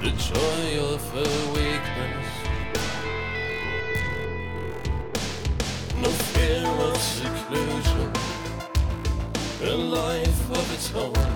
the joy of her weakness. No fear of seclusion, a life of its own.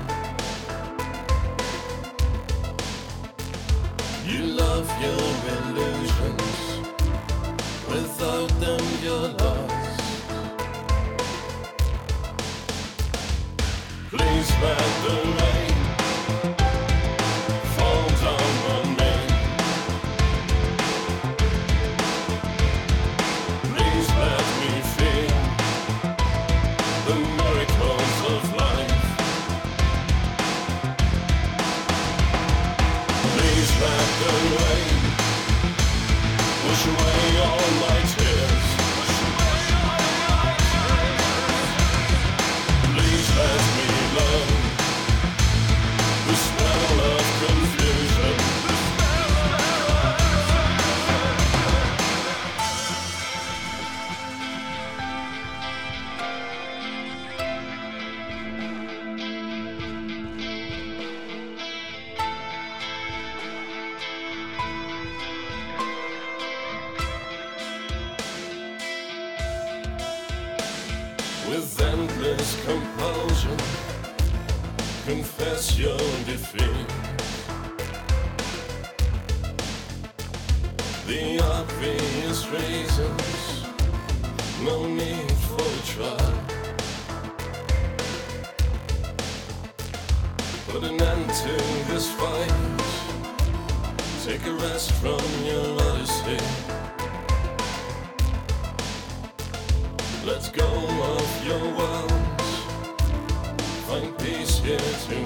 compulsion. Confess your defeat. The obvious reasons, no need for a trial. Put an end to this fight. Take a rest from your odyssey. Let's go off your world shit to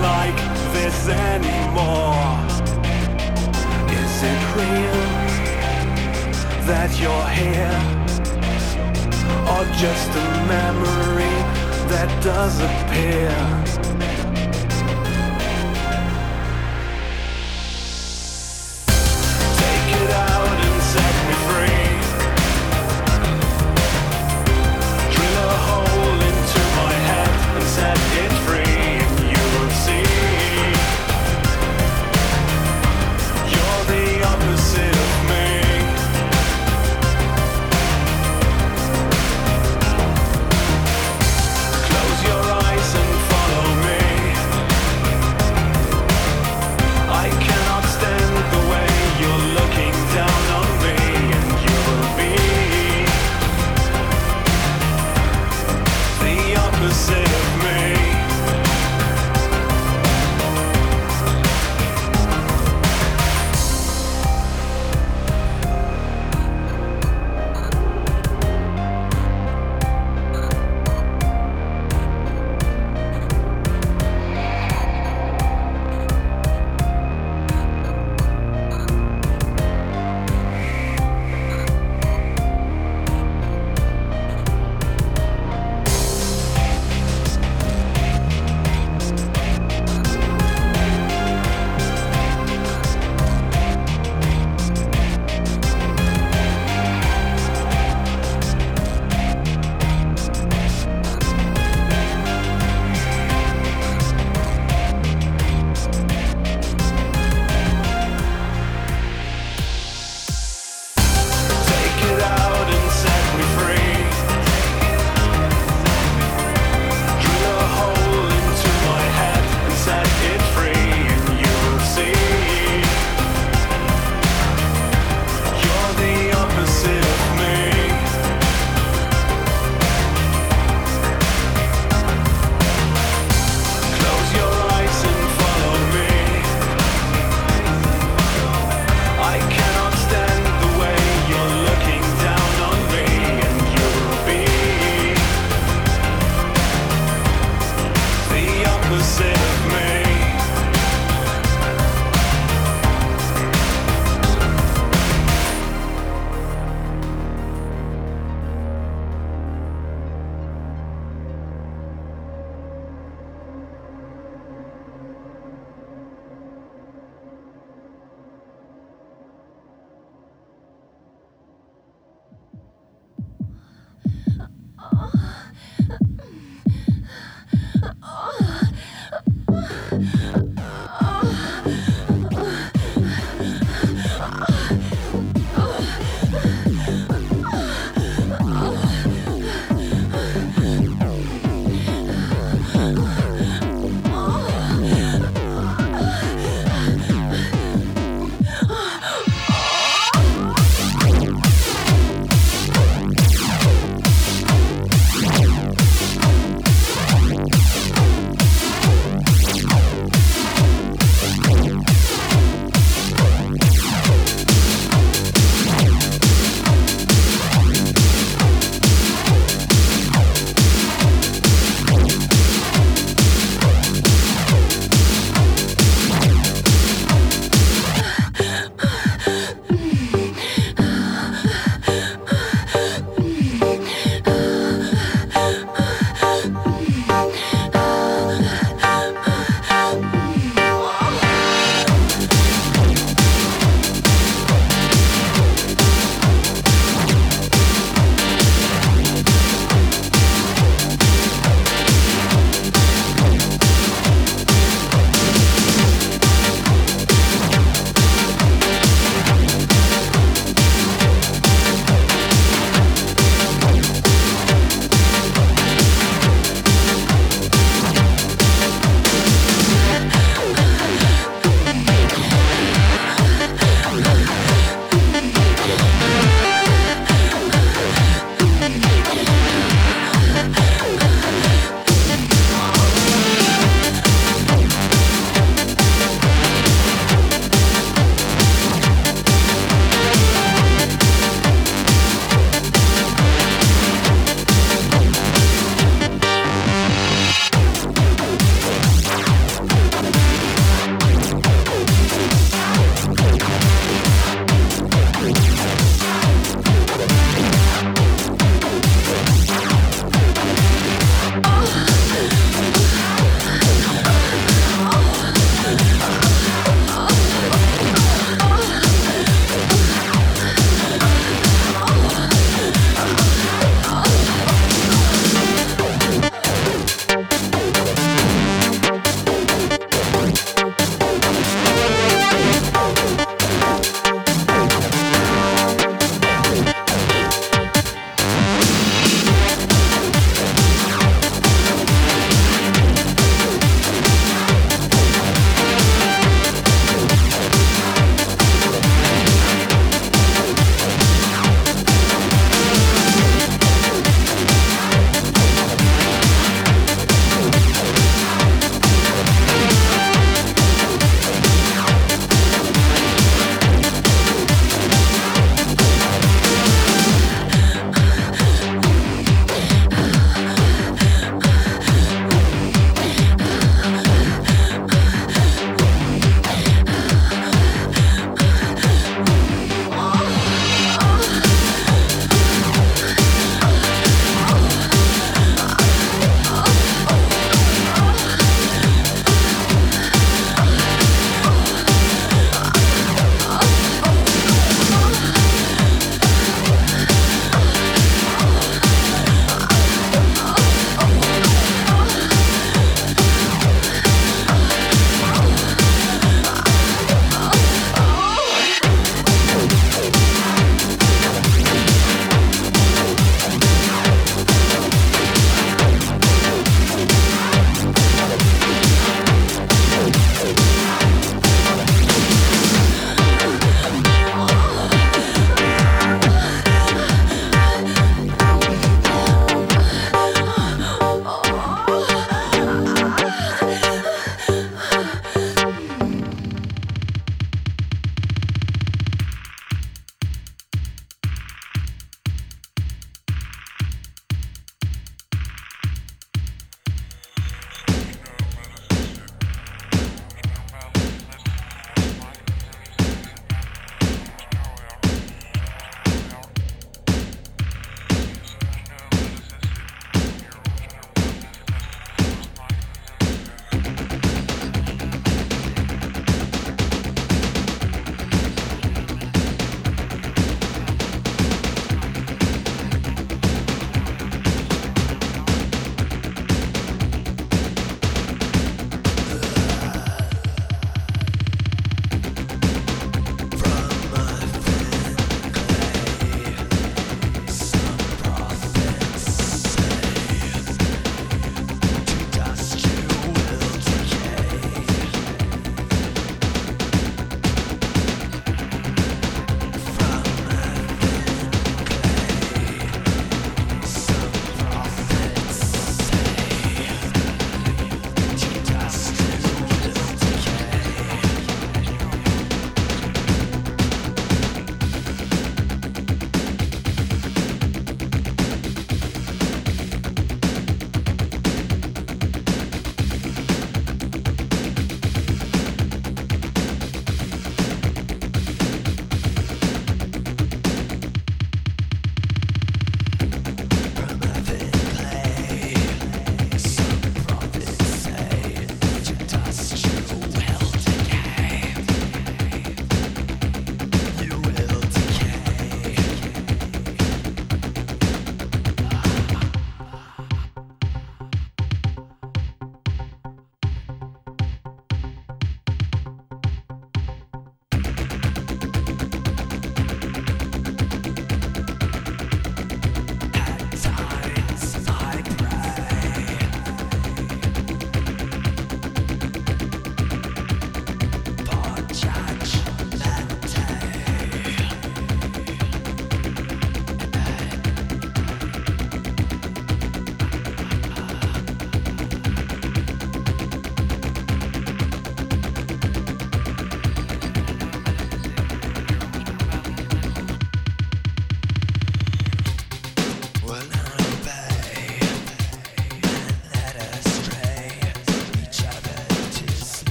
like this anymore. Is it real that you're here? Or just a memory that does appear?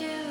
You